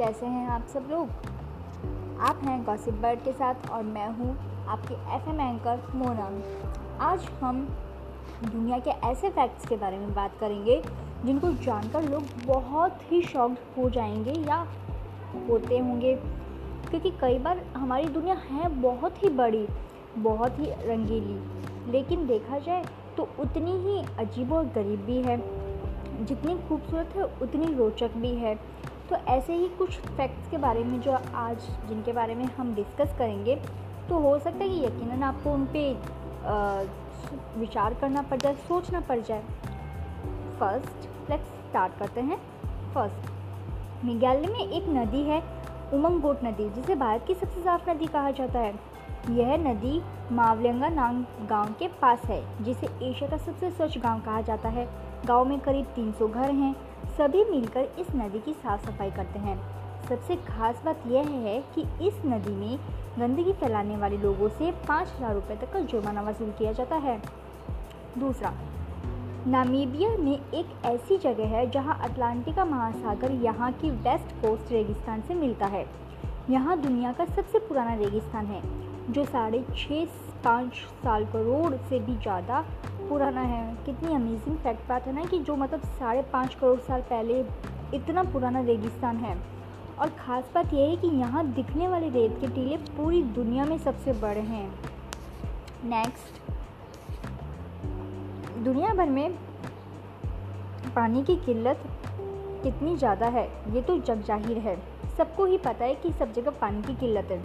कैसे हैं आप सब लोग? आप हैं गॉसिप बर्ड के साथ और मैं हूँ आपके एफ़ एम एंकर मोनम। आज हम दुनिया के ऐसे फैक्ट्स के बारे में बात करेंगे जिनको जानकर लोग बहुत ही शॉक्ड हो जाएँगे या होते होंगे। क्योंकि कई बार हमारी दुनिया है बहुत ही बड़ी, बहुत ही रंगीली, लेकिन देखा जाए तो उतनी ही अजीब और गरीब भी है। जितनी खूबसूरत है, उतनी रोचक भी है। तो ऐसे ही कुछ फैक्ट्स के बारे में जो आज जिनके बारे में हम डिस्कस करेंगे तो हो सकता है कि यकीनन आपको उन पर विचार करना पड़ जाए, सोचना पड़ जाए। फ़र्स्ट लेट्स स्टार्ट करते हैं। फ़र्स्ट मेघालय में एक नदी है, उमंगोट नदी, जिसे भारत की सबसे साफ़ नदी कहा जाता है। यह नदी मावलंगा नाम गाँव के पास है, जिसे एशिया का सबसे स्वच्छ गाँव कहा जाता है। गाँव में करीब 300 घर हैं सभी मिलकर इस नदी की साफ़ सफ़ाई करते हैं। सबसे खास बात यह है कि इस नदी में गंदगी फैलाने वाले लोगों से पाँच हज़ार रुपये तक का जुर्माना वसूल किया जाता है। दूसरा, नामीबिया में एक ऐसी जगह है जहाँ अटलांटिका महासागर यहाँ की वेस्ट कोस्ट रेगिस्तान से मिलता है। यहाँ दुनिया का सबसे पुराना रेगिस्तान है। जो साढ़े छः पाँच साल करोड़ से भी ज़्यादा पुराना है। कितनी अमेजिंग फैक्ट बात है ना कि जो मतलब साढ़े पाँच करोड़ साल पहले इतना पुराना रेगिस्तान है। और ख़ास बात यह है कि यहाँ दिखने वाले रेत के टीले पूरी दुनिया में सबसे बड़े हैं। नेक्स्ट दुनिया भर में पानी की किल्लत कितनी ज़्यादा है, ये तो जग ज़ाहिर है। सबको ही पता है कि सब जगह पानी की किल्लत है।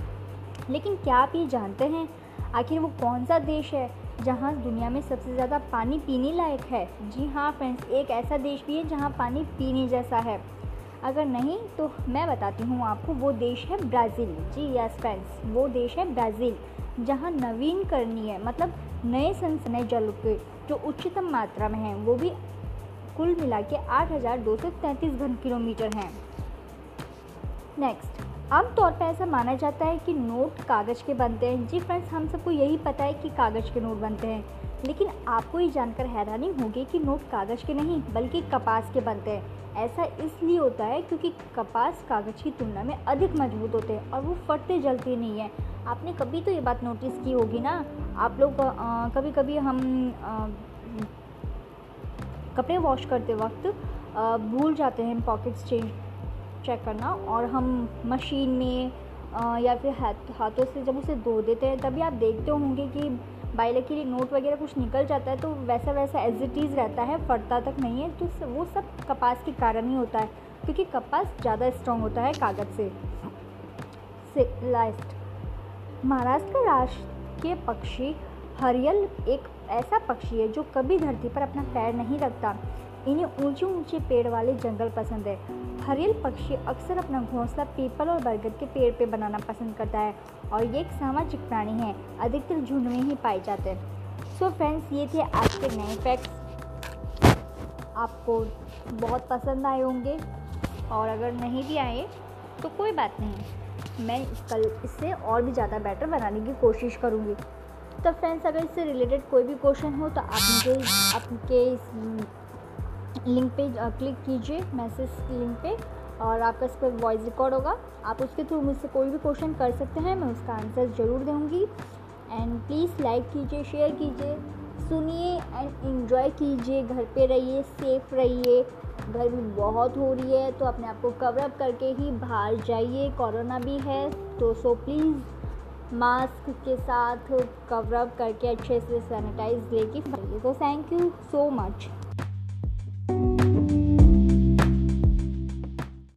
लेकिन क्या आप ये जानते हैं आखिर वो कौन सा देश है जहाँ दुनिया में सबसे ज़्यादा पानी पीने लायक है? जी हाँ फ्रेंड्स, एक ऐसा देश भी है जहाँ पानी पीने जैसा है। अगर नहीं तो मैं बताती हूँ आपको, वो देश है ब्राज़ील। जी यस फ्रेंड्स वो देश है ब्राज़ील, जहाँ नवीन करनी है मतलब नए संसनय जल के, जो उच्चतम मात्रा में हैं, वो भी कुल मिला के आठ हज़ार दो सौ तैंतीस घन किलोमीटर हैं। नेक्स्ट आमतौर पर ऐसा माना जाता है कि नोट कागज़ के बनते हैं। जी फ्रेंड्स हम सबको यही पता है कि कागज़ के नोट बनते हैं। लेकिन आपको ये जानकर हैरानी होगी कि नोट कागज़ के नहीं बल्कि कपास के बनते हैं। ऐसा इसलिए होता है क्योंकि कपास कागज़ की तुलना में अधिक मज़बूत होते हैं और वो फटते जलते नहीं हैं। आपने कभी तो ये बात नोटिस की होगी ना? आप लोग कभी कभी हम आ, कपड़े वॉश करते वक्त भूल जाते हैं पॉकेट्स चेंज चेक करना और हम मशीन में या फिर हाथ, हाथों से जब उसे धो देते हैं, तभी आप देखते होंगे कि बाइले के लिए नोट वगैरह कुछ निकल जाता है तो वैसा वैसा एज इट इज़ रहता है, फटता तक नहीं है तो वो सब कपास के कारण ही होता है, क्योंकि कपास ज़्यादा स्ट्रॉन्ग होता है कागज़ से। लास्ट महाराष्ट्र का राष्ट्रीय पक्षी, हरियल एक ऐसा पक्षी है, जो कभी धरती पर अपना पैर नहीं रखता। इन्हें ऊँचे ऊँचे पेड़ वाले जंगल पसंद है। हरियल पक्षी अक्सर अपना घोंसला पीपल और बरगद के पेड़ पे बनाना पसंद करता है और ये एक सामाजिक प्राणी है, अधिकतर झुंड में ही पाए जाते हैं। सो फ्रेंड्स ये थे आज के नए फैक्ट्स आपको बहुत पसंद आए होंगे और अगर नहीं भी आए तो कोई बात नहीं। मैं कल इससे और भी ज़्यादा बेटर बनाने की कोशिश करूँगी। तो फ्रेंड्स अगर इससे रिलेटेड कोई भी क्वेश्चन हो तो आप मुझे, आपके लिंक पे क्लिक कीजिए मैसेज लिंक पे और आपका इस पर वॉइस रिकॉर्ड होगा। आप उसके थ्रू मुझसे कोई भी क्वेश्चन कर सकते हैं, मैं उसका आंसर ज़रूर दूँगी। एंड प्लीज़ लाइक कीजिए, शेयर कीजिए, सुनिए एंड इन्जॉय कीजिए, घर पे रहिए, सेफ़ रहिए। गर्मी बहुत हो रही है तो अपने आप को कवर अप करके ही बाहर जाइए। कोरोना भी है तो सो प्लीज़ मास्क के साथ कवर अप करके अच्छे से सैनिटाइज लेके तो थैंक यू सो मच।